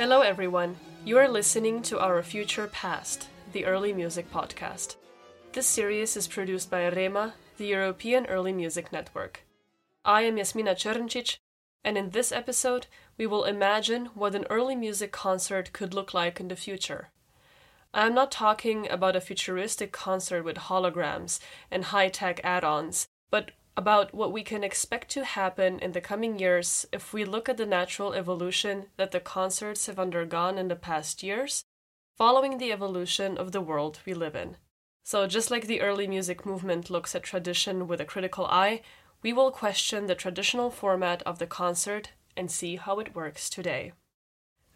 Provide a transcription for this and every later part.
Hello, everyone. You are listening to Our Future Past, the Early Music Podcast. This series is produced by REMA, the European Early Music Network. I am Yasmina Černčić, and in this episode, we will imagine what an early music concert could look like in the future. I am not talking about a futuristic concert with holograms and high tech add ons, but about what we can expect to happen in the coming years if we look at the natural evolution that the concerts have undergone in the past years, following the evolution of the world we live in. So, just like the early music movement looks at tradition with a critical eye, we will question the traditional format of the concert and see how it works today.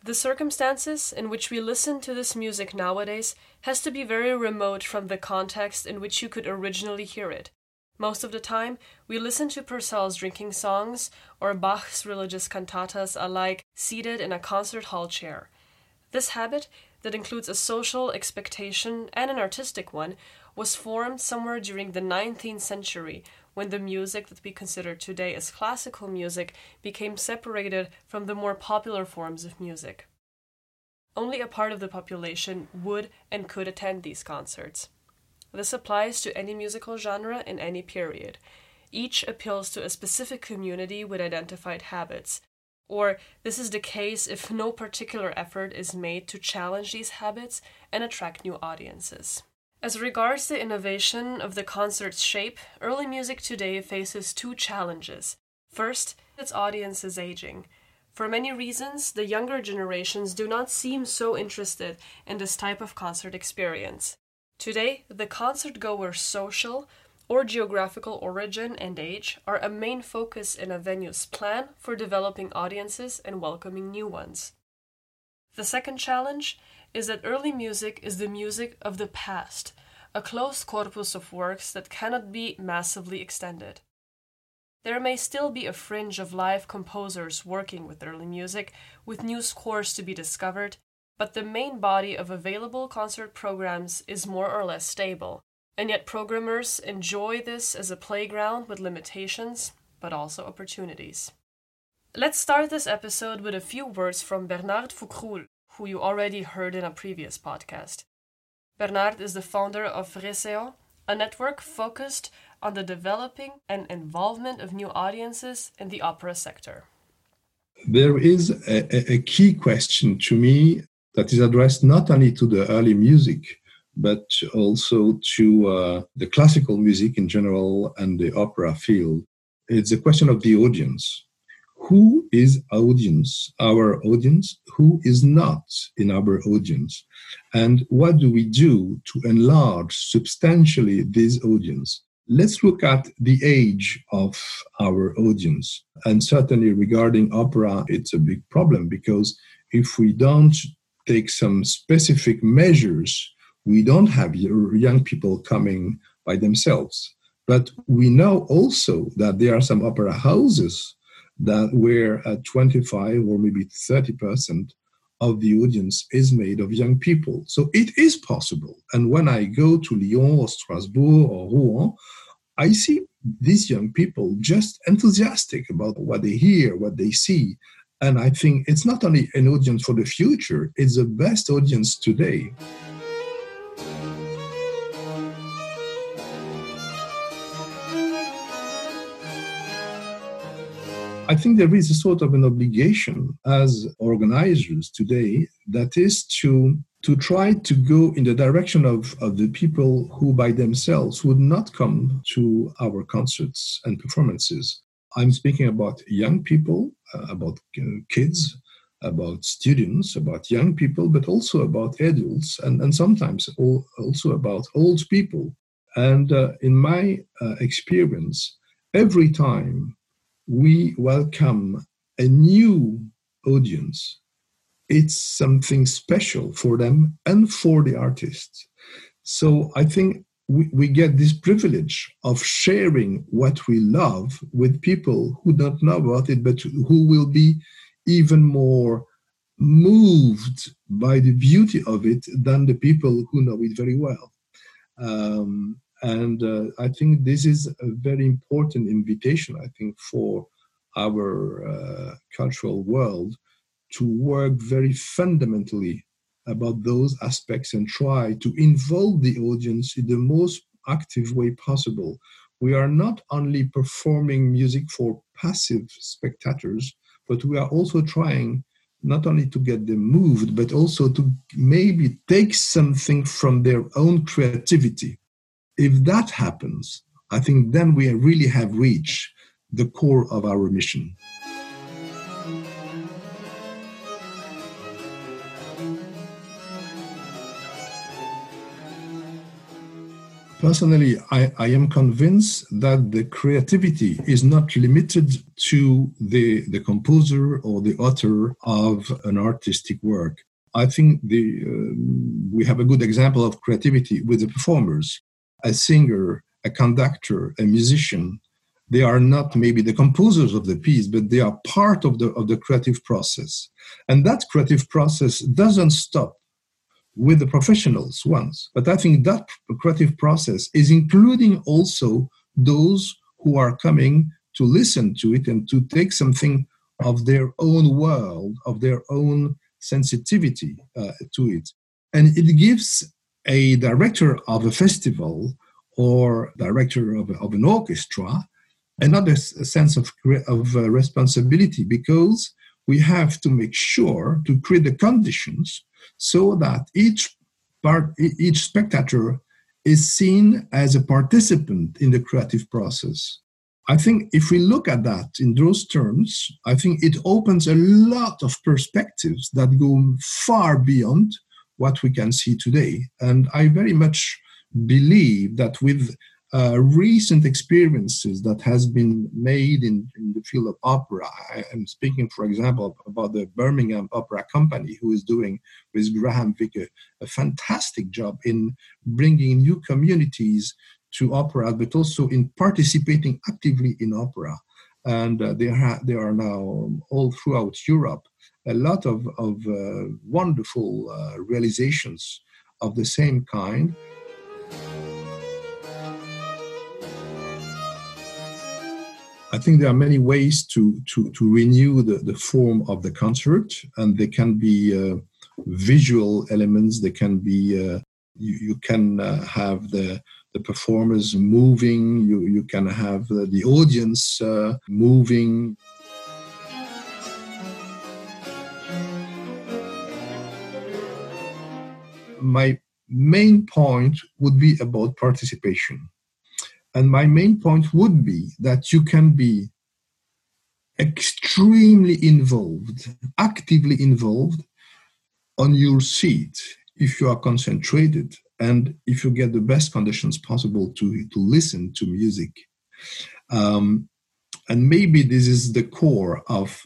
The circumstances in which we listen to this music nowadays has to be very remote from the context in which you could originally hear it, most of the time, we listen to Purcell's drinking songs or Bach's religious cantatas alike seated in a concert hall chair. This habit, that includes a social expectation and an artistic one, was formed somewhere during the 19th century when the music that we consider today as classical music became separated from the more popular forms of music. Only a part of the population would and could attend these concerts. This applies to any musical genre in any period. Each appeals to a specific community with identified habits. Or, this is the case if no particular effort is made to challenge these habits and attract new audiences. As regards the innovation of the concert's shape, early music today faces two challenges. First, its audience is aging. For many reasons, the younger generations do not seem so interested in this type of concert experience. Today, the concert goer's social or geographical origin and age are a main focus in a venue's plan for developing audiences and welcoming new ones. The second challenge is that early music is the music of the past, a closed corpus of works that cannot be massively extended. There may still be a fringe of live composers working with early music, with new scores to be discovered, but the main body of available concert programs is more or less stable, and yet programmers enjoy this as a playground with limitations, but also opportunities. Let's start this episode with a few words from Bernard Foccroulle, who you already heard in a previous podcast. Bernard is the founder of RESEO, a network focused on the developing and involvement of new audiences in the opera sector. There is a, a key question to me that is addressed not only to the early music, but also to uh, the classical music in general and the opera field. It's a question of the audience. Who is audience, our audience? Who is not in our audience? And what do we do to enlarge substantially this audience? Let's look at the age of our audience. And certainly regarding opera, it's a big problem because if we don't take some specific measures, we don't have young people coming by themselves. But we know also that there are some opera houses that where uh, 25 or maybe 30 percent of the audience is made of young people. So it is possible. And when I go to Lyon or Strasbourg or Rouen, I see these young people just enthusiastic about what they hear, what they see, and I think it's not only an audience for the future, it's the best audience today. I think there is a sort of an obligation as organizers today that is to to try to go in the direction of, of the people who by themselves would not come to our concerts and performances. I'm speaking about young people, uh, about kids, about students, about young people, but also about adults, and, and sometimes also about old people. And uh, in my uh, experience, every time we welcome a new audience, it's something special for them and for the artists. So I think we, we get this privilege of sharing what we love with people who don't know about it, but who will be even more moved by the beauty of it than the people who know it very well. Um, and uh, I think this is a very important invitation, I think, for our uh, cultural world to work very fundamentally about those aspects and try to involve the audience in the most active way possible. We are not only performing music for passive spectators, but we are also trying not only to get them moved, but also to maybe take something from their own creativity. If that happens, I think then we really have reached the core of our mission. Personally, I, I, am convinced that the creativity is not limited to the, the composer or the author of an artistic work. I think the, uh, we have a good example of creativity with the performers. A singer, a conductor, a musician, they are not maybe the composers of the piece, but they are part of the, of the creative process. And that creative process doesn't stop with the professionals once. But I think that creative process is including also those who are coming to listen to it and to take something of their own world, of their own sensitivity uh, to it. And it gives a director of a festival or director of, of an orchestra another sense of, of uh, responsibility because we have to make sure to create the conditions so that each part, each spectator is seen as a participant in the creative process. I think if we look at that in those terms, I think it opens a lot of perspectives that go far beyond what we can see today. And I very much believe that with uh, recent experiences that has been made in, in the field of opera. I am speaking, for example, about the Birmingham Opera Company, who is doing with Graham Vick a, fantastic job in bringing new communities to opera, but also in participating actively in opera. And uh, there, ha- there are now all throughout Europe a lot of, of uh, wonderful uh, realizations of the same kind. I think there are many ways to to, to renew the, the form of the concert, and they can be uh, visual elements. They can be uh, you, you can uh, have the the performers moving. You you can have the, the audience uh, moving. My main point would be about participation and my main point would be that you can be extremely involved, actively involved on your seat if you are concentrated and if you get the best conditions possible to, to listen to music. Um, and maybe this is the core of,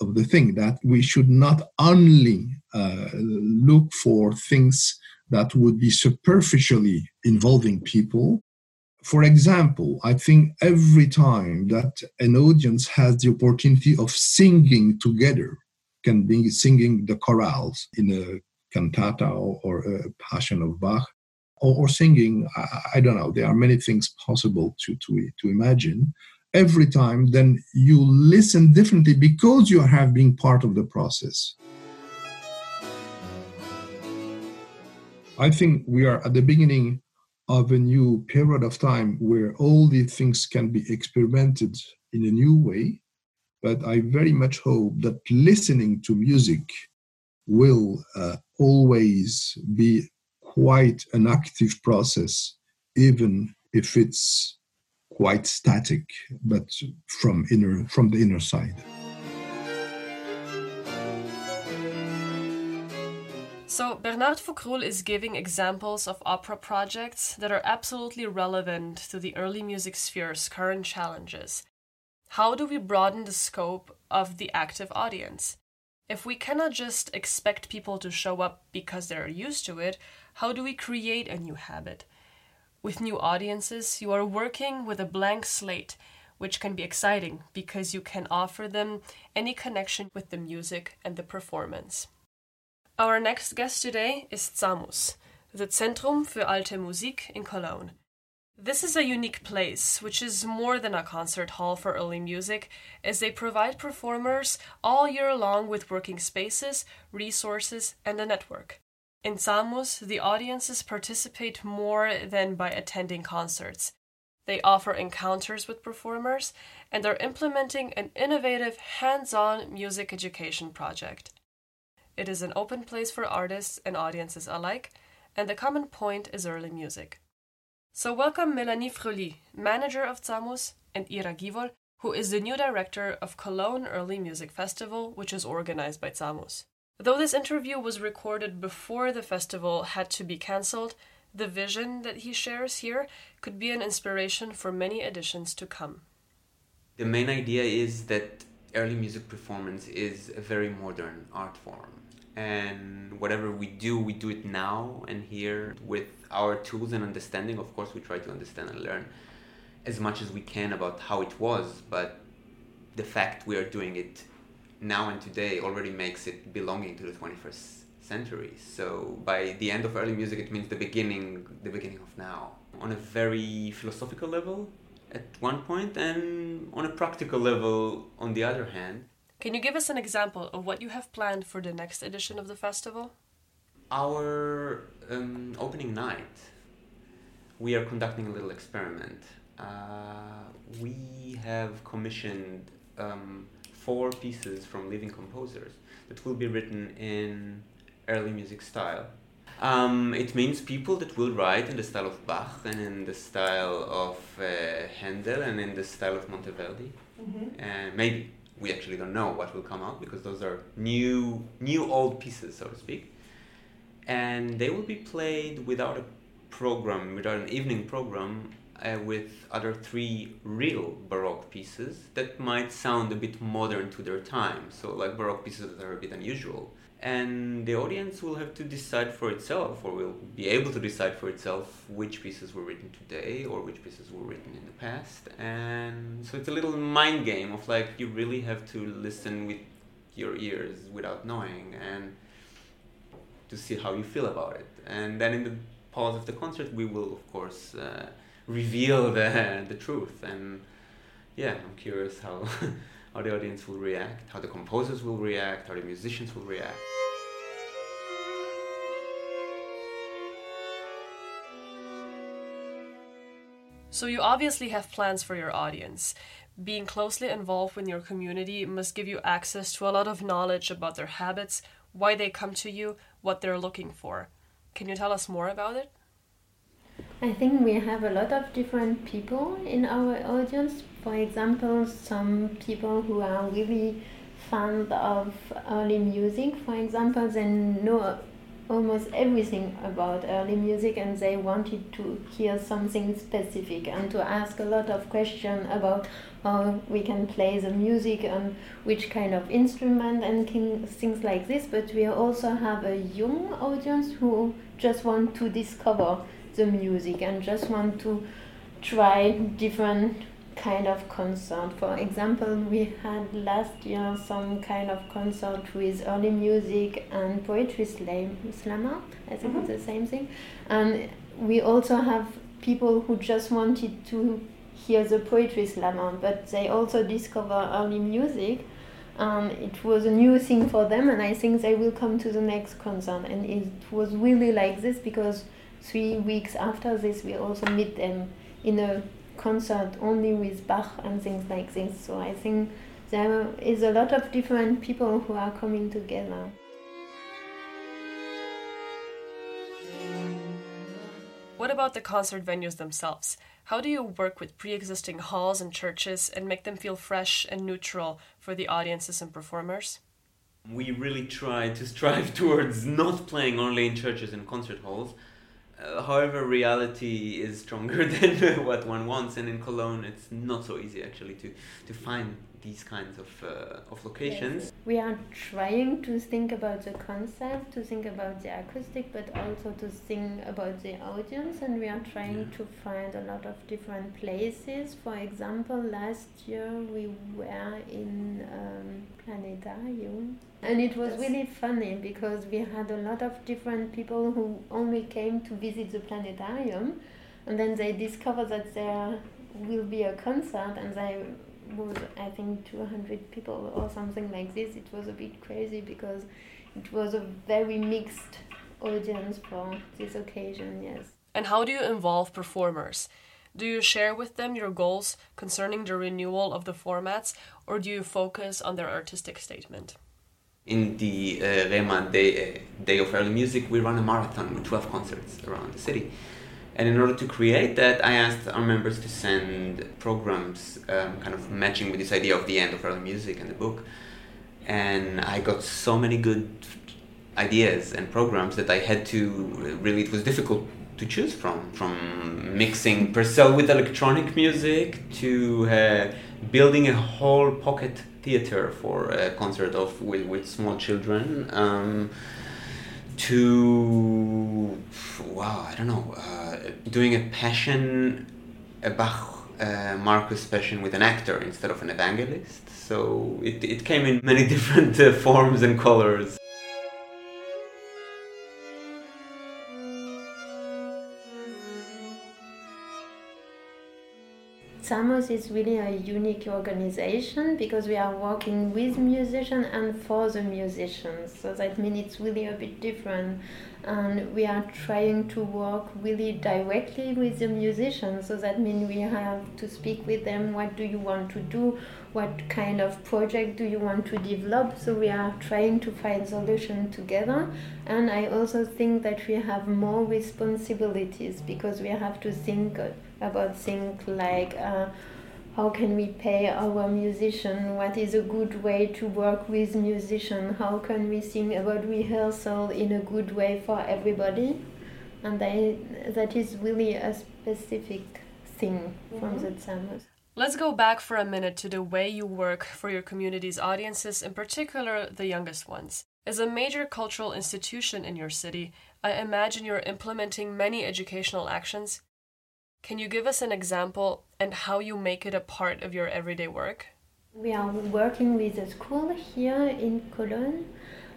of the thing that we should not only uh, look for things that would be superficially involving people, for example, I think every time that an audience has the opportunity of singing together, can be singing the chorales in a cantata or, or a passion of Bach, or, or singing, I, I, don't know, there are many things possible to, to, to imagine. Every time, then you listen differently because you have been part of the process. I think we are at the beginning of a new period of time where all these things can be experimented in a new way. But I very much hope that listening to music will uh, always be quite an active process, even if it's quite static, but from inner from the inner side. So, Bernard Foccroulle is giving examples of opera projects that are absolutely relevant to the early music sphere's current challenges. How do we broaden the scope of the active audience? If we cannot just expect people to show up because they're used to it, how do we create a new habit? With new audiences, you are working with a blank slate, which can be exciting because you can offer them any connection with the music and the performance. Our next guest today is ZAMUS, the Zentrum für Alte Musik in Cologne. This is a unique place, which is more than a concert hall for early music, as they provide performers all year long with working spaces, resources, and a network. In ZAMUS, the audiences participate more than by attending concerts. They offer encounters with performers and are implementing an innovative hands on music education project. It is an open place for artists and audiences alike, and the common point is early music. So, welcome Melanie Fröli, manager of ZAMUS, and Ira Givol, who is the new director of Cologne Early Music Festival, which is organized by ZAMUS. Though this interview was recorded before the festival had to be cancelled, the vision that he shares here could be an inspiration for many editions to come. The main idea is that early music performance is a very modern art form. And whatever we do, we do it now and here with our tools and understanding. Of course, we try to understand and learn as much as we can about how it was, but the fact we are doing it now and today already makes it belonging to the 21st century. So by the end of early music, it means the beginning, the beginning of now. On a very philosophical level, at one point, and on a practical level, on the other hand. Can you give us an example of what you have planned for the next edition of the festival? Our um, opening night, we are conducting a little experiment. Uh, we have commissioned um, four pieces from living composers that will be written in early music style. Um, it means people that will write in the style of Bach and in the style of uh, Handel and in the style of Monteverdi. Mm-hmm. And maybe we actually don't know what will come out because those are new, new old pieces, so to speak. And they will be played without a program, without an evening program, uh, with other three real Baroque pieces that might sound a bit modern to their time. So, like Baroque pieces that are a bit unusual and the audience will have to decide for itself or will be able to decide for itself which pieces were written today or which pieces were written in the past. And so it's a little mind game of like you really have to listen with your ears without knowing and to see how you feel about it. And then in the pause of the concert we will of course uh, reveal the, the truth. And yeah i'm curious how how the audience will react, how the composers will react, how the musicians will react. So, you obviously have plans for your audience. Being closely involved with your community must give you access to a lot of knowledge about their habits, why they come to you, what they're looking for. Can you tell us more about it? I think we have a lot of different people in our audience. For example, some people who are really fond of early music, for example, they know almost everything about early music and they wanted to hear something specific and to ask a lot of questions about how we can play the music and which kind of instrument and things like this but we also have a young audience who just want to discover the music and just want to try different kind of concert. For example, we had last year some kind of concert with early music and poetry slam, slammer. I think mm-hmm. it's the same thing. And we also have people who just wanted to hear the poetry slammer, but they also discover early music. Um, it was a new thing for them, and I think they will come to the next concert. And it was really like this because three weeks after this, we also meet them in a concert only with Bach and things like this. So I think there is a lot of different people who are coming together. What about the concert venues themselves? How do you work with pre existing halls and churches and make them feel fresh and neutral for the audiences and performers? We really try to strive towards not playing only in churches and concert halls, uh, however, reality is stronger than what one wants, and in Cologne, it's not so easy actually to, to find these kinds of, uh, of locations. Yes. We are trying to think about the concept, to think about the acoustic, but also to think about the audience, and we are trying yeah. to find a lot of different places. For example, last year we were in um, Planetarium, and it was really funny because we had a lot of different people who only came to visit the planetarium and then they discover that there will be a concert, and they was I think 200 people or something like this. It was a bit crazy because it was a very mixed audience for this occasion. Yes. And how do you involve performers? Do you share with them your goals concerning the renewal of the formats, or do you focus on their artistic statement? In the uh, Rema Day, uh, Day of Early Music, we run a marathon with 12 concerts around the city. And in order to create that, I asked our members to send programs um, kind of matching with this idea of the end of early music and the book. And I got so many good ideas and programs that I had to really, it was difficult to choose from from mixing Purcell with electronic music to uh, building a whole pocket theater for a concert of with, with small children um, to wow I don't know uh, doing a passion a Bach uh, Marcus passion with an actor instead of an evangelist. So it, it came in many different uh, forms and colors ZAMUS is really a unique organization because we are working with musicians and for the musicians. So that means it's really a bit different. And we are trying to work really directly with the musicians. So that means we have to speak with them. What do you want to do? What kind of project do you want to develop? So we are trying to find solution together. And I also think that we have more responsibilities because we have to think about things like uh, how can we pay our musician what is a good way to work with musician how can we think about rehearsal in a good way for everybody and I, that is really a specific thing from mm-hmm. the ZAMUS. Let's go back for a minute to the way you work for your community's audiences, in particular the youngest ones. As a major cultural institution in your city, I imagine you're implementing many educational actions can you give us an example and how you make it a part of your everyday work? We are working with a school here in Cologne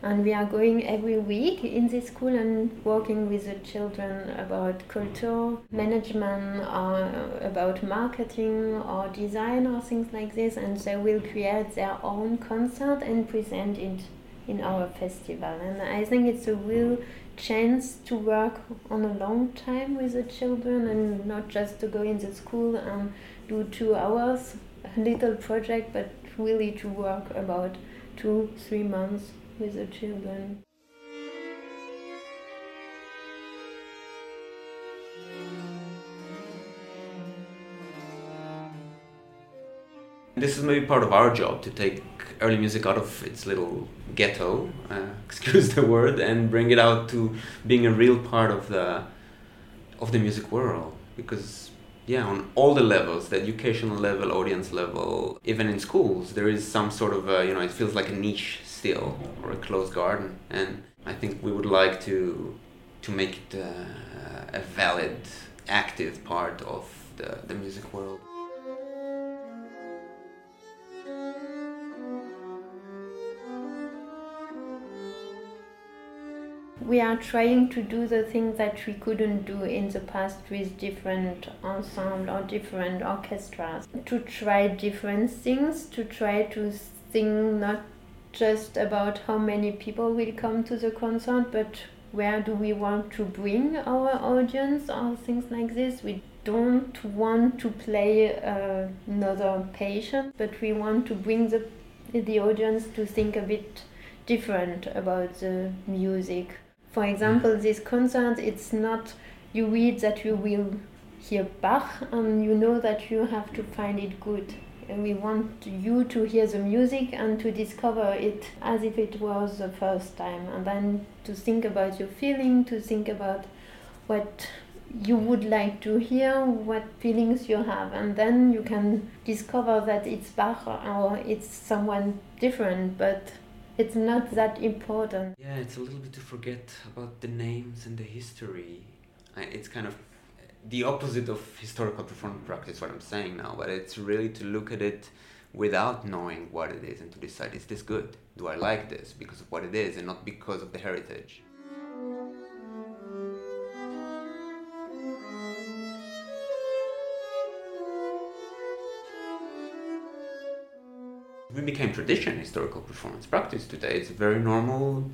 and we are going every week in this school and working with the children about culture management or about marketing or design or things like this and they will create their own concert and present it in our festival. And i think it's a real chance to work on a long time with the children and not just to go in the school and do two hours a little project but really to work about two three months with the children. This is maybe part of our job to take early music out of its little ghetto, uh, excuse the word, and bring it out to being a real part of the of the music world. Because yeah, on all the levels, the educational level, audience level, even in schools, there is some sort of a, you know, it feels like a niche still or a closed garden, and I think we would like to to make it uh, a valid, active part of the, the music world. We are trying to do the things that we couldn't do in the past with different ensemble or different orchestras. To try different things to try to think not just about how many people will come to the concert but where do we want to bring our audience or things like this. We don't want to play uh, another passion but we want to bring the the audience to think a bit different about the music for example, mm. this concert, it's not you read that you will hear Bach and you know that you have to find it good. And we want you to hear the music and to discover it as if it was the first time, and then to think about your feeling, to think about what you would like to hear, what feelings you have, and then you can discover that it's Bach or it's someone different, but it's not that important. Yeah, it's a little bit to forget about the names and the history. It's kind of the opposite of historical performance practice, what I'm saying now, but it's really to look at it without knowing what it is and to decide is this good? Do I like this because of what it is and not because of the heritage? We became tradition historical performance practice today. It's a very normal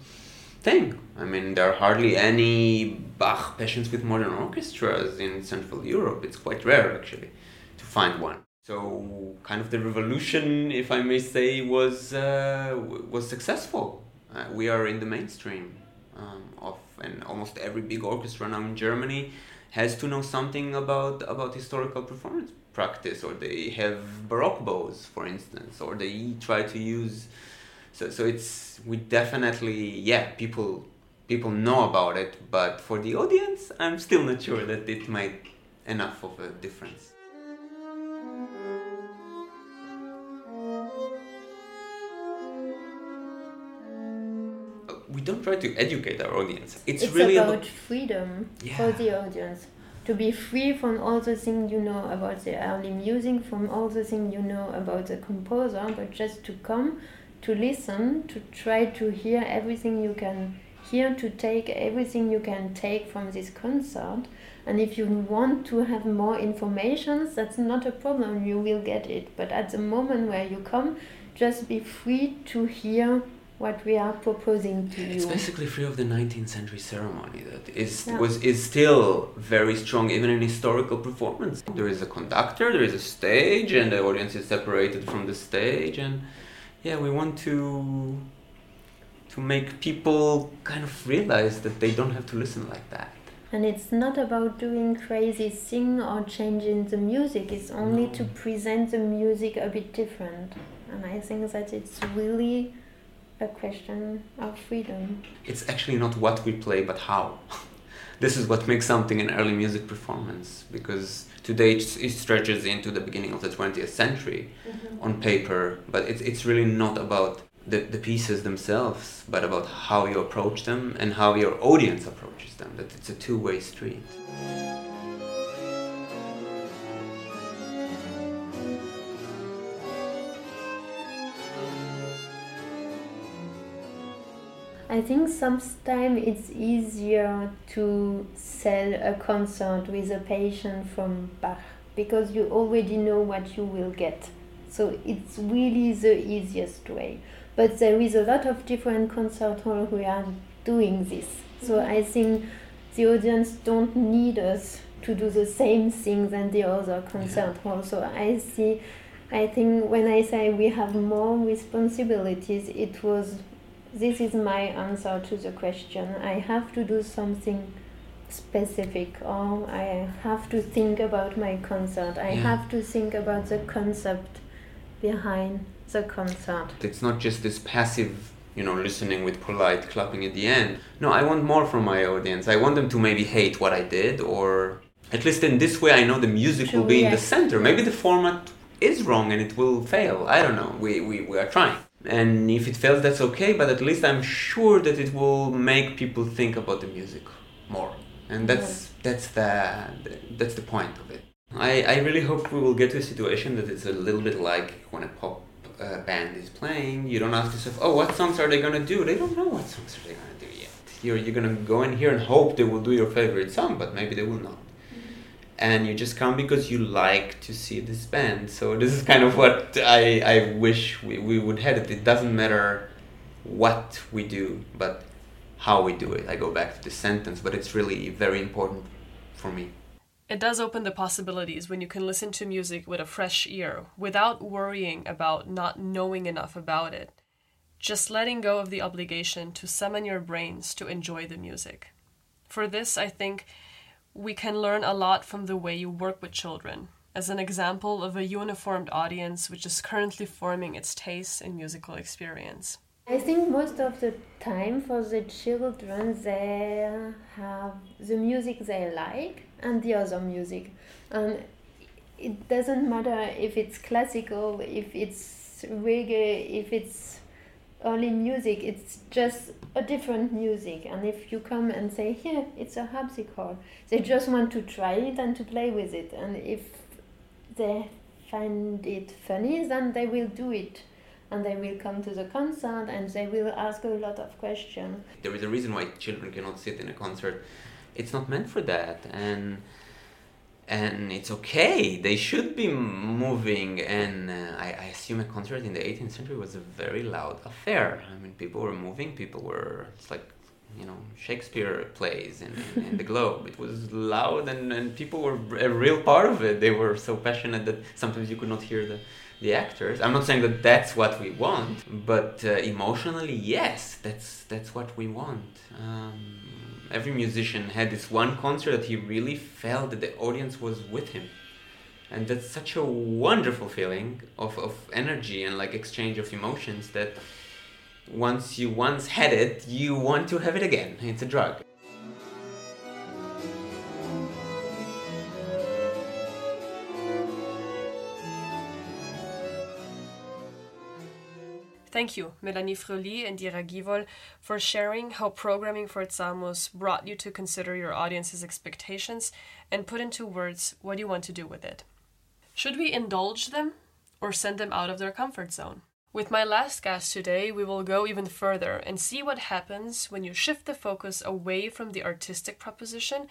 thing. I mean, there are hardly any Bach Passions with modern orchestras in Central Europe. It's quite rare, actually, to find one. So, kind of the revolution, if I may say, was uh, was successful. Uh, we are in the mainstream um, of, and almost every big orchestra now in Germany has to know something about about historical performance practice, or they have baroque bows, for instance, or they try to use. So, so it's we definitely yeah people people know about it, but for the audience, I'm still not sure that it might enough of a difference. Don't try to educate our audience. It's, it's really about, freedom Yeah. for the audience. To be free from all the things you know about the early music, from all the things you know about the composer, but just to come, to listen, to try to hear everything you can hear, to take everything you can take from this concert. And if you want to have more information, that's not a problem, you will get it. But at the moment where you come, just be free to hear what we are proposing to you. It's basically free of the 19th century ceremony that is Yeah. was is still very strong even in historical performance. There is a conductor, there is a stage, and the audience is separated from the stage, and yeah, we want to to make people kind of realize that they don't have to listen like that. And it's not about doing crazy thing or changing the music. It's only No. to present the music a bit different. And I think that it's really a question of freedom. It's actually not what we play, but how. this is what makes something an early music performance because today it, stretches into the beginning of the 20th century mm-hmm. on paper, but it's, it's really not about the, the pieces themselves, but about how you approach them and how your audience approaches them. That it's a two way street. I think sometimes it's easier to sell a concert with a passion from Bach because you already know what you will get. So it's really the easiest way. But there is a lot of different concert halls who are doing this. So mm-hmm. I think the audience don't need us to do the same thing than the other concert hall. So I see I think when I say we have more responsibilities, it was this is my answer to the question. I have to do something specific, or I have to think about my concert. I Yeah. have to think about the concept behind the concert. It's not just this passive, you know, listening with polite clapping at the end. No, I want more from my audience. I want them to maybe hate what I did, or at least in this way, I know the music will be in the center. Maybe the format is wrong and it will fail. I don't know. We, we, we are trying. And if it fails, that's okay, but at least I'm sure that it will make people think about the music more. And that's that's the that's the point of it. I, I really hope we will get to a situation that it's a little bit like when a pop uh, band is playing. You don't ask yourself, oh, what songs are they gonna do? They don't know what songs are they gonna do yet. You're you're gonna go in here and hope they will do your favorite song, but maybe they will not. And you just come because you like to see this band. So this is kind of what I, I wish we, we would have it. It doesn't matter what we do, but how we do it. I go back to the sentence, but it's really very important for me. It does open the possibilities when you can listen to music with a fresh ear without worrying about not knowing enough about it. Just letting go of the obligation to summon your brains to enjoy the music. For this, I think we can learn a lot from the way you work with children, as an example of a uniformed audience which is currently forming its taste and musical experience. I think most of the time for the children they have the music they like and the other music. And it doesn't matter if it's classical, if it's reggae, if it's early music, it's just a different music. And if you come and say, here, it's a harpsichord, they just want to try it and to play with it. And if they find it funny, then they will do it and they will come to the concert and they will ask a lot of questions. There is a reason why children cannot sit in a concert. It's not meant for that, and and it's okay. They should be moving. And uh, I, I, assume a concert in the 18th century was a very loud affair. I mean, people were moving. People were. It's like you know Shakespeare plays in, in, in, the Globe. It was loud, and, and people were a real part of it. They were so passionate that sometimes you could not hear the the actors. I'm not saying that that's what we want, but uh, emotionally, yes, that's that's what we want. Um, every musician had this one concert that he really felt that the audience was with him. And that's such a wonderful feeling of, of energy and like exchange of emotions that once you once had it you want to have it again. It's a drug Thank you, Melanie Fröli and Ira Givol, for sharing how programming for ZAMUS brought you to consider your audience's expectations and put into words what you want to do with it. Should we indulge them or send them out of their comfort zone? With my last guest today, we will go even further and see what happens when you shift the focus away from the artistic proposition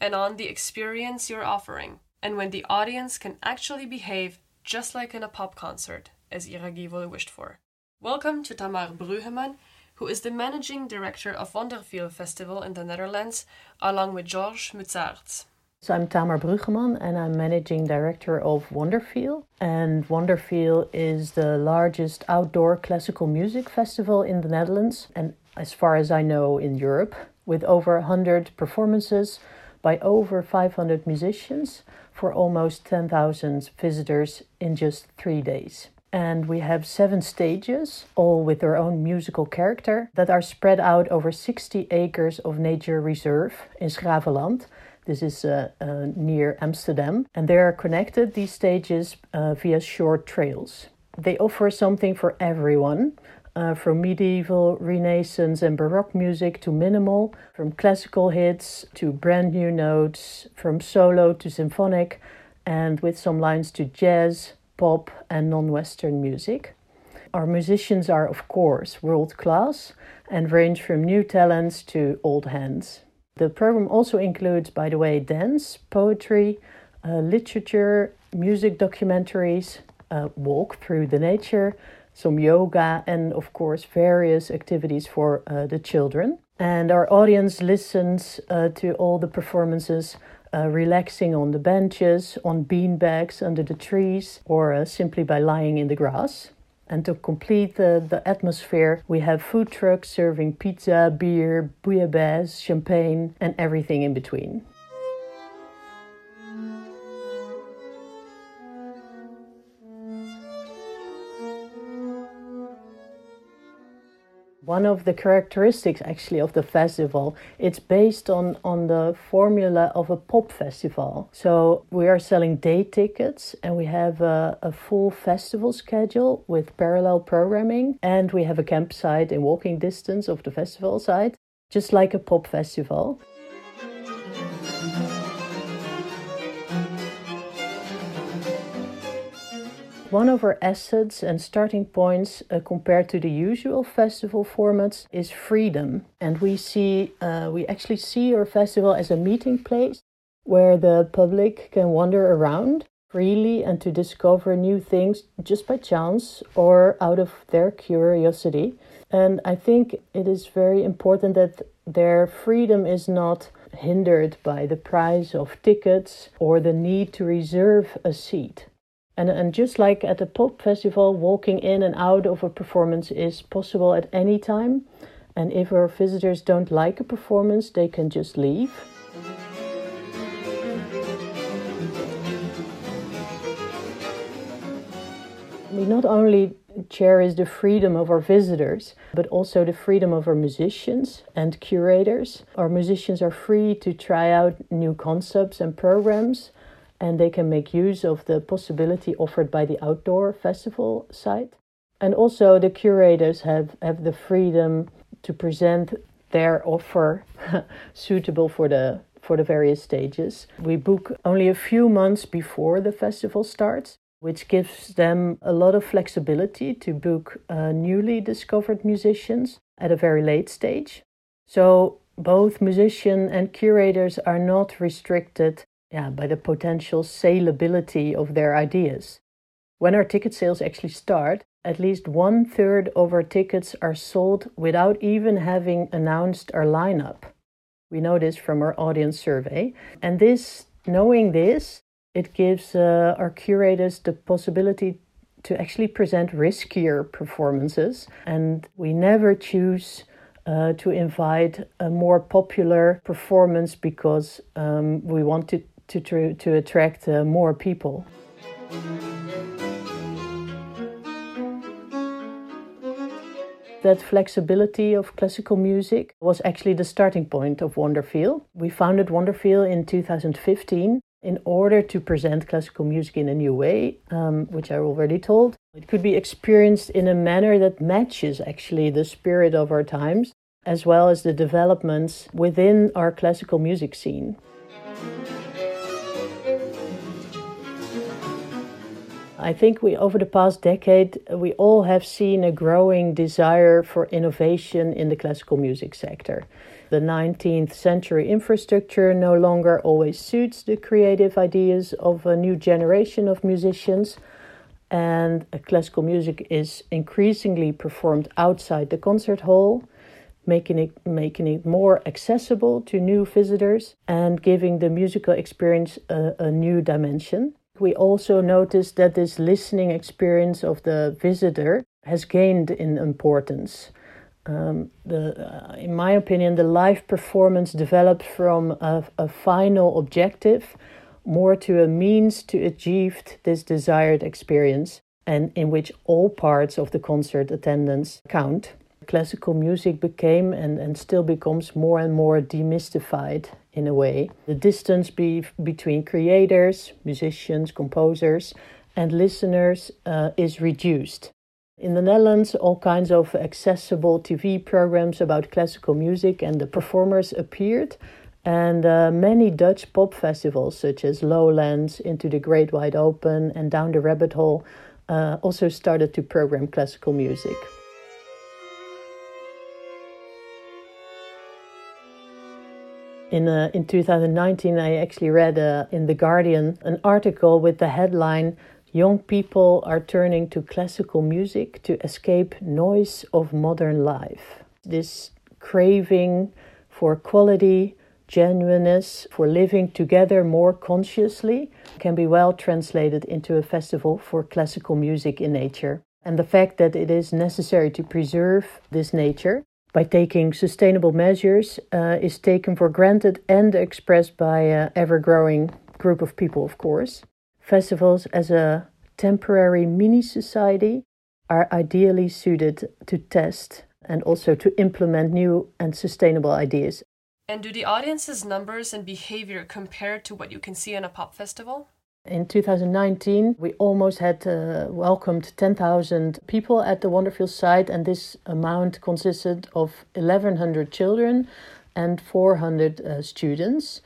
and on the experience you're offering, and when the audience can actually behave just like in a pop concert, as Ira Givol wished for. Welcome to Tamar Brueggemann, who is the managing director of Wonderfeel Festival in the Netherlands, along with Georges Mutsaerts. So I'm Tamar Brueggemann and I'm managing director of Wonderfeel. And Wonderfeel is the largest outdoor classical music festival in the Netherlands and as far as I know in Europe, with over 100 performances by over 500 musicians for almost 10,000 visitors in just three days and we have seven stages, all with their own musical character, that are spread out over 60 acres of nature reserve in 's-Graveland. This is uh, uh, near Amsterdam, and they are connected, these stages, uh, via short trails. They offer something for everyone. Uh, from medieval, Renaissance, and Baroque music to minimal, from classical hits to brand new notes, from solo to symphonic, and with some lines to jazz, pop, and non Western music. Our musicians are, of course, world class and range from new talents to old hands. The program also includes, by the way, dance, poetry, uh, literature, music documentaries, uh, walk through the nature, some yoga, and of course, various activities for uh, the children. And our audience listens uh, to all the performances uh, relaxing on the benches, on bean bags under the trees, or uh, simply by lying in the grass. And to complete the, the atmosphere, we have food trucks serving pizza, beer, bouillabaisse, champagne, and everything in between. One of the characteristics actually of the festival it's based on on the formula of a pop festival. So we are selling day tickets and we have a, a full festival schedule with parallel programming and we have a campsite in walking distance of the festival site just like a pop festival One of our assets and starting points uh, compared to the usual festival formats is freedom. And we see, uh, we actually see our festival as a meeting place where the public can wander around freely and to discover new things just by chance or out of their curiosity. And I think it is very important that their freedom is not hindered by the price of tickets or the need to reserve a seat. And, and just like at a pop festival, walking in and out of a performance is possible at any time. And if our visitors don't like a performance, they can just leave. We not only cherish the freedom of our visitors, but also the freedom of our musicians and curators. Our musicians are free to try out new concepts and programs and they can make use of the possibility offered by the outdoor festival site. And also, the curators have, have the freedom to present their offer suitable for the for the various stages. We book only a few months before the festival starts, which gives them a lot of flexibility to book uh, newly discovered musicians at a very late stage. So both musician and curators are not restricted yeah, by the potential saleability of their ideas. When our ticket sales actually start, at least one third of our tickets are sold without even having announced our lineup. We know this from our audience survey. And this, knowing this, it gives uh, our curators the possibility to actually present riskier performances. And we never choose uh, to invite a more popular performance because um, we want to, to, to attract uh, more people. That flexibility of classical music was actually the starting point of Wonderfeel. We founded Wonderfeel in 2015 in order to present classical music in a new way, um, which I already told. It could be experienced in a manner that matches actually the spirit of our times, as well as the developments within our classical music scene. I think we over the past decade we all have seen a growing desire for innovation in the classical music sector. The 19th century infrastructure no longer always suits the creative ideas of a new generation of musicians, and classical music is increasingly performed outside the concert hall, making it making it more accessible to new visitors and giving the musical experience a, a new dimension. We also noticed that this listening experience of the visitor has gained in importance. Um, the, uh, in my opinion, the live performance developed from a, a final objective more to a means to achieve this desired experience, and in which all parts of the concert attendance count classical music became and, and still becomes more and more demystified in a way. The distance be, between creators, musicians, composers, and listeners uh, is reduced. In the Netherlands, all kinds of accessible TV programs about classical music and the performers appeared, and uh, many Dutch pop festivals, such as Lowlands, Into the Great Wide Open, and Down the Rabbit Hole, uh, also started to program classical music. In, uh, in 2019, I actually read uh, in The Guardian an article with the headline Young people are turning to classical music to escape noise of modern life. This craving for quality, genuineness, for living together more consciously can be well translated into a festival for classical music in nature. And the fact that it is necessary to preserve this nature by taking sustainable measures uh, is taken for granted and expressed by an ever growing group of people, of course. Festivals, as a temporary mini society, are ideally suited to test and also to implement new and sustainable ideas. And do the audience's numbers and behavior compare to what you can see in a pop festival? In 2019, we almost had uh, welcomed 10,000 people at the Wonderfeel site, and this amount consisted of 1,100 children and 400 uh, students.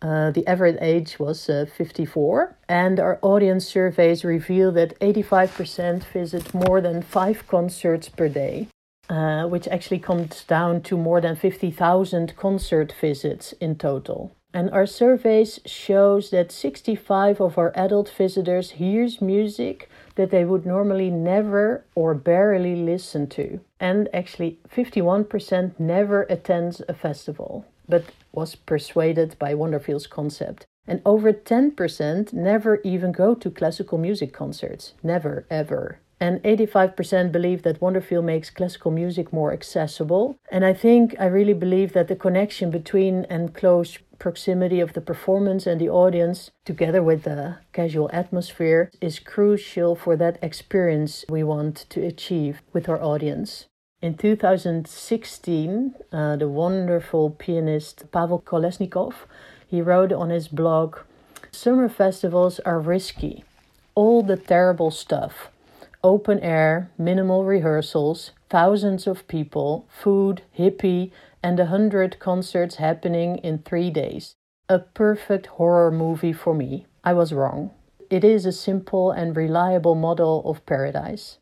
Uh, the average age was uh, 54, and our audience surveys reveal that 85% visit more than five concerts per day, uh, which actually comes down to more than 50,000 concert visits in total. And our surveys shows that 65 of our adult visitors hears music that they would normally never or barely listen to. And actually 51% never attends a festival, but was persuaded by Wonderfeel's concept. And over 10% never even go to classical music concerts. Never, ever. And 85% believe that Wonderfeel makes classical music more accessible. And I think I really believe that the connection between and close proximity of the performance and the audience, together with the casual atmosphere, is crucial for that experience we want to achieve with our audience. In 2016, uh, the wonderful pianist Pavel Kolesnikov, he wrote on his blog, "Summer festivals are risky. All the terrible stuff. Open air, minimal rehearsals, thousands of people, food, hippie, and a hundred concerts happening in three days. A perfect horror movie for me. I was wrong. It is a simple and reliable model of paradise.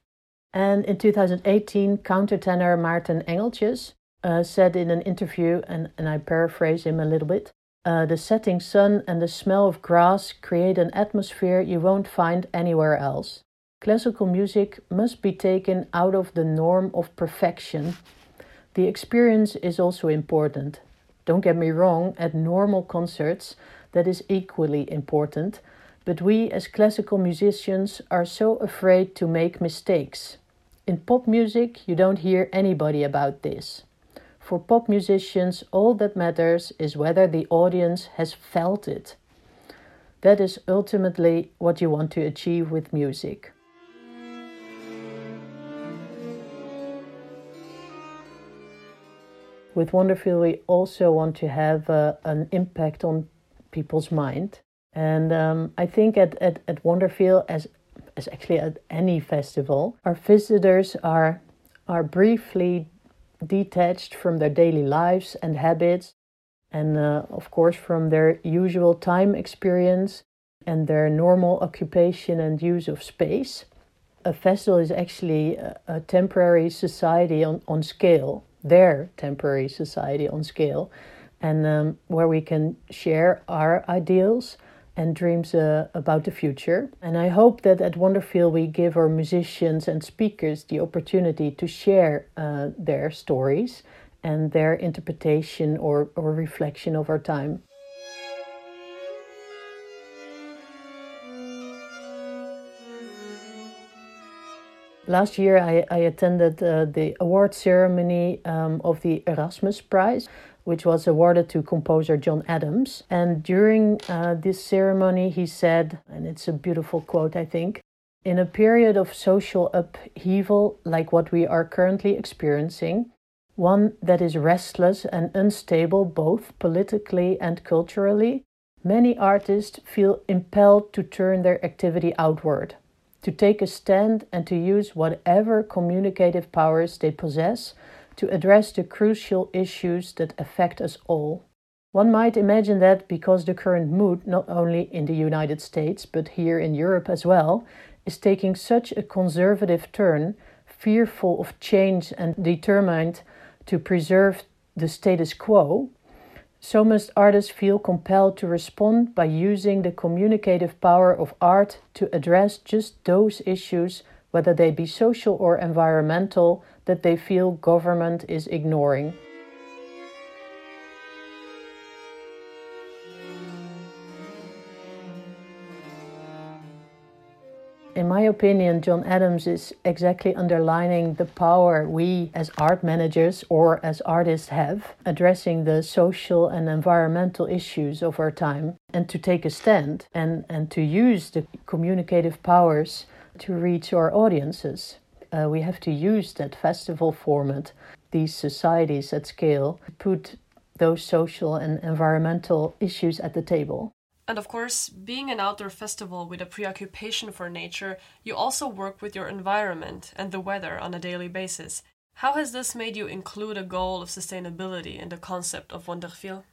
And in 2018, countertenor Maarten Engeltjes uh, said in an interview, and, and I paraphrase him a little bit Uh, the setting sun and the smell of grass create an atmosphere you won't find anywhere else. Classical music must be taken out of the norm of perfection. The experience is also important. Don't get me wrong, at normal concerts, that is equally important, but we as classical musicians are so afraid to make mistakes. In pop music, you don't hear anybody about this. For pop musicians, all that matters is whether the audience has felt it. That is ultimately what you want to achieve with music. With Wonderfeel, we also want to have uh, an impact on people's mind. And um, I think at, at, at as, as actually at any festival, our visitors are, are briefly detached from their daily lives and habits, and uh, of course from their usual time experience and their normal occupation and use of space. A festival is actually a, a temporary society on, on scale, their temporary society on scale, and um, where we can share our ideals and dreams uh, about the future. And I hope that at Wonderfeel we give our musicians and speakers the opportunity to share uh, their stories and their interpretation or, or reflection of our time. Last year, I, I attended uh, the award ceremony um, of the Erasmus Prize, which was awarded to composer John Adams. And during uh, this ceremony, he said, and it's a beautiful quote, I think in a period of social upheaval like what we are currently experiencing, one that is restless and unstable both politically and culturally, many artists feel impelled to turn their activity outward, to take a stand and to use whatever communicative powers they possess to address the crucial issues that affect us all. One might imagine that because the current mood, not only in the United States but here in Europe as well, is taking such a conservative turn, fearful of change and determined to preserve the status quo, so must artists feel compelled to respond by using the communicative power of art to address just those issues, whether they be social or environmental, that they feel government is ignoring. In my opinion, John Adams is exactly underlining the power we as art managers or as artists have addressing the social and environmental issues of our time and to take a stand and, and to use the communicative powers to reach our audiences uh, we have to use that festival format, these societies at scale, to put those social and environmental issues at the table. And of course, being an outdoor festival with a preoccupation for nature, you also work with your environment and the weather on a daily basis. How has this made you include a goal of sustainability in the concept of Wonderfeel?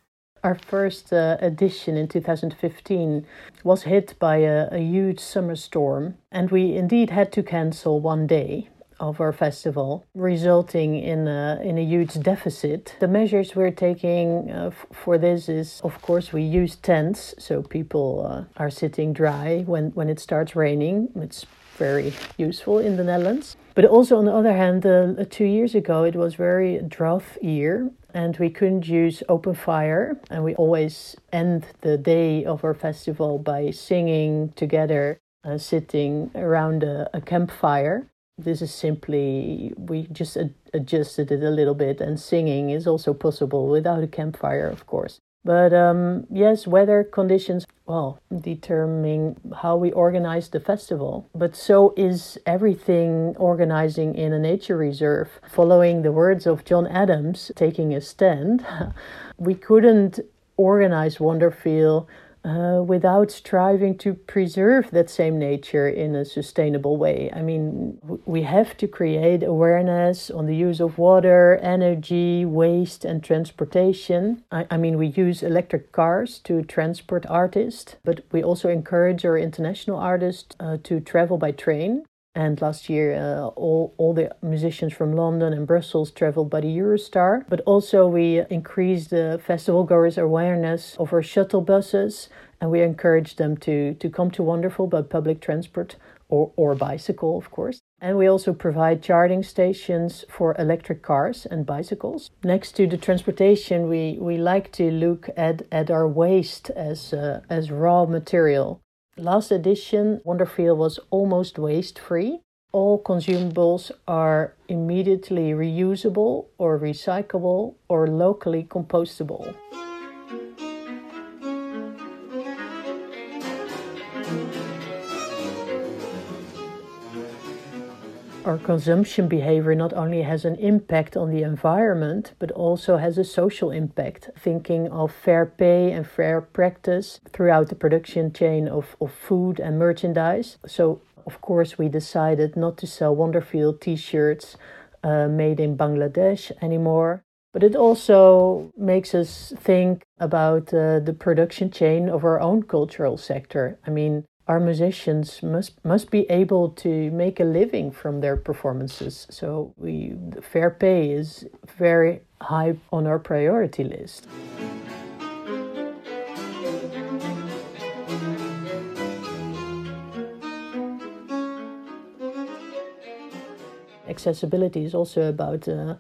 Our first uh, edition in 2015 was hit by a, a huge summer storm, and we indeed had to cancel one day of our festival, resulting in a, in a huge deficit. The measures we're taking uh, f- for this is, of course, we use tents so people uh, are sitting dry when, when it starts raining. It's very useful in the Netherlands. But also, on the other hand, uh, two years ago it was very drought year, and we couldn't use open fire. And we always end the day of our festival by singing together, uh, sitting around a, a, campfire. This is simply, we just ad- adjusted it a little bit, and singing is also possible without a campfire, of course. But um, yes, weather conditions, well, determining how we organize the festival. But so is everything organizing in a nature reserve. Following the words of John Adams, taking a stand, we couldn't organize Wonderfeel uh, without striving to preserve that same nature in a sustainable way. I mean, we have to create awareness on the use of water, energy, waste, and transportation. I, I mean, we use electric cars to transport artists, but we also encourage our international artists uh, to travel by train. And last year, uh, all, all the musicians from London and Brussels traveled by the Eurostar. But also, we increased the festival goers' awareness of our shuttle buses and we encouraged them to, to come to Wonderfeel by public transport or, or bicycle, of course. And we also provide charging stations for electric cars and bicycles. Next to the transportation, we, we like to look at, at our waste as, uh, as raw material. Last edition, Wonderfeel was almost waste free. All consumables are immediately reusable or recyclable or locally compostable. Our consumption behavior not only has an impact on the environment, but also has a social impact. Thinking of fair pay and fair practice throughout the production chain of, of food and merchandise. So, of course, we decided not to sell Wonderfeel t shirts uh, made in Bangladesh anymore. But it also makes us think about uh, the production chain of our own cultural sector. I mean, our musicians must must be able to make a living from their performances. So we fair pay is very high on our priority list. Accessibility is also about uh,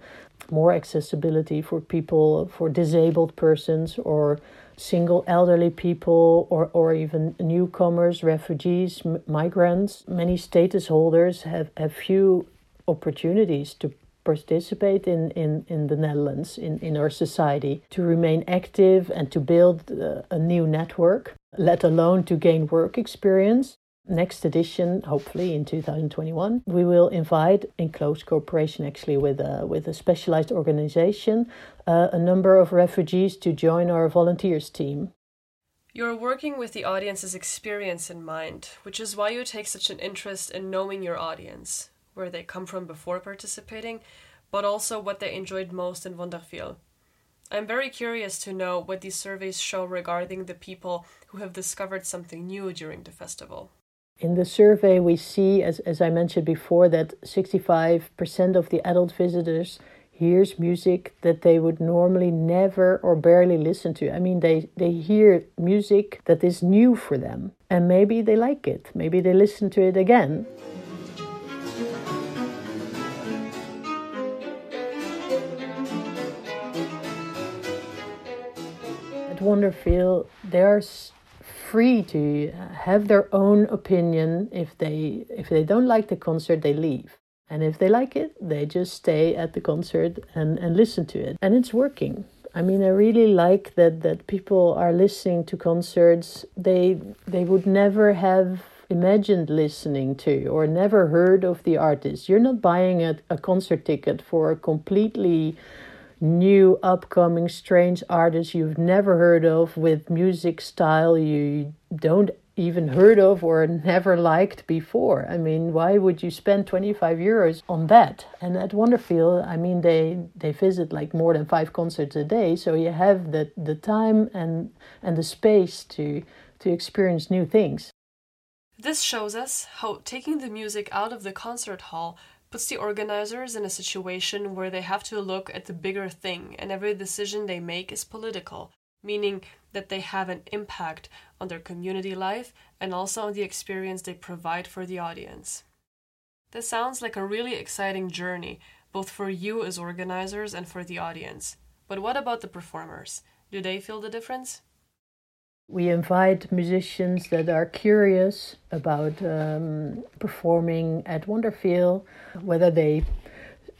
more accessibility for people, for disabled persons, or single elderly people or, or even newcomers, refugees, migrants. Many status holders have, have few opportunities to participate in, in, in the Netherlands, in, in our society, to remain active and to build uh, a new network, let alone to gain work experience next edition, hopefully in 2021, we will invite, in close cooperation actually with a, with a specialized organization, uh, a number of refugees to join our volunteers team. You're working with the audience's experience in mind, which is why you take such an interest in knowing your audience, where they come from before participating, but also what they enjoyed most in Wonderfeel. I'm very curious to know what these surveys show regarding the people who have discovered something new during the festival. In the survey, we see, as, as I mentioned before, that 65% of the adult visitors hears music that they would normally never or barely listen to. I mean, they, they hear music that is new for them, and maybe they like it. Maybe they listen to it again. At Wonderfeel, there's free to have their own opinion. If they if they don't like the concert, they leave. And if they like it, they just stay at the concert and, and listen to it. And it's working. I mean, I really like that that people are listening to concerts they they would never have imagined listening to or never heard of the artist. You're not buying a, a concert ticket for a completely new upcoming strange artists you've never heard of with music style you don't even heard of or never liked before. I mean, why would you spend 25 euros on that? And at Wonderfeel, I mean, they they visit like more than five concerts a day, so you have the the time and and the space to to experience new things. This shows us how taking the music out of the concert hall puts the organizers in a situation where they have to look at the bigger thing, and every decision they make is political, meaning that they have an impact on their community life and also on the experience they provide for the audience. This sounds like a really exciting journey, both for you as organizers and for the audience. But what about the performers? Do they feel the difference? We invite musicians that are curious about um, performing at Wonderfeel, whether they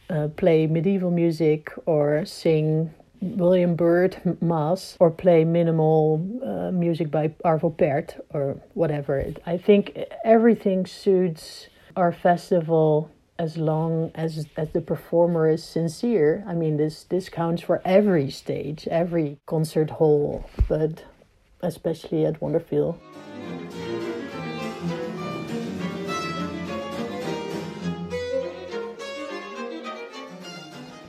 uh, play medieval music or sing William Byrd Mass or play minimal uh, music by Arvo Pärt or whatever. I think everything suits our festival as long as as the performer is sincere. I mean, this this counts for every stage, every concert hall, but especially at Wonderfeel.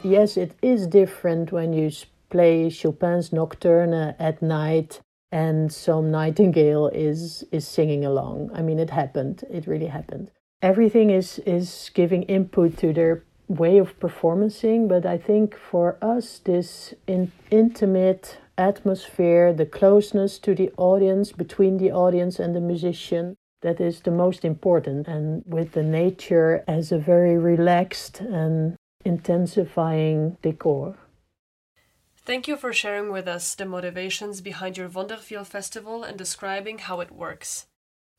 Yes, it is different when you play Chopin's Nocturne at night and some nightingale is is singing along. I mean, it happened. It really happened. everything is is giving input to their way of performing but i think for us this in, intimate atmosphere the closeness to the audience between the audience and the musician that is the most important and with the nature as a very relaxed and intensifying decor Thank you for sharing with us the motivations behind your Wonderfeel Festival and describing how it works.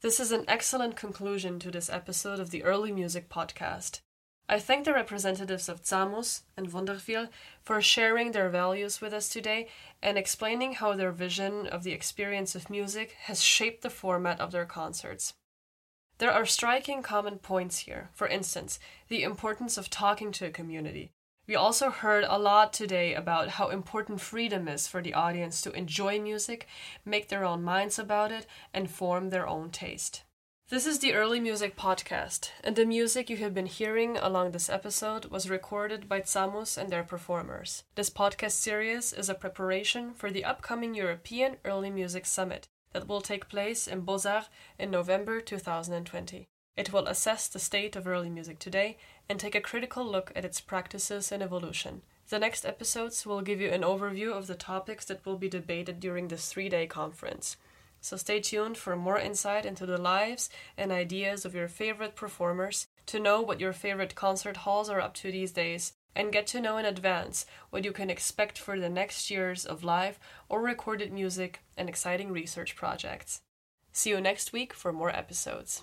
This is an excellent conclusion to this episode of the Early Music Podcast. I thank the representatives of Zamus and Wonderfeel for sharing their values with us today and explaining how their vision of the experience of music has shaped the format of their concerts. There are striking common points here. For instance, the importance of talking to a community, we also heard a lot today about how important freedom is for the audience to enjoy music, make their own minds about it, and form their own taste. This is the Early Music Podcast, and the music you have been hearing along this episode was recorded by Zamus and their performers. This podcast series is a preparation for the upcoming European Early Music Summit that will take place in Beaux-Arts in November 2020. It will assess the state of early music today and take a critical look at its practices and evolution. The next episodes will give you an overview of the topics that will be debated during this three day conference. So stay tuned for more insight into the lives and ideas of your favorite performers, to know what your favorite concert halls are up to these days, and get to know in advance what you can expect for the next years of live or recorded music and exciting research projects. See you next week for more episodes.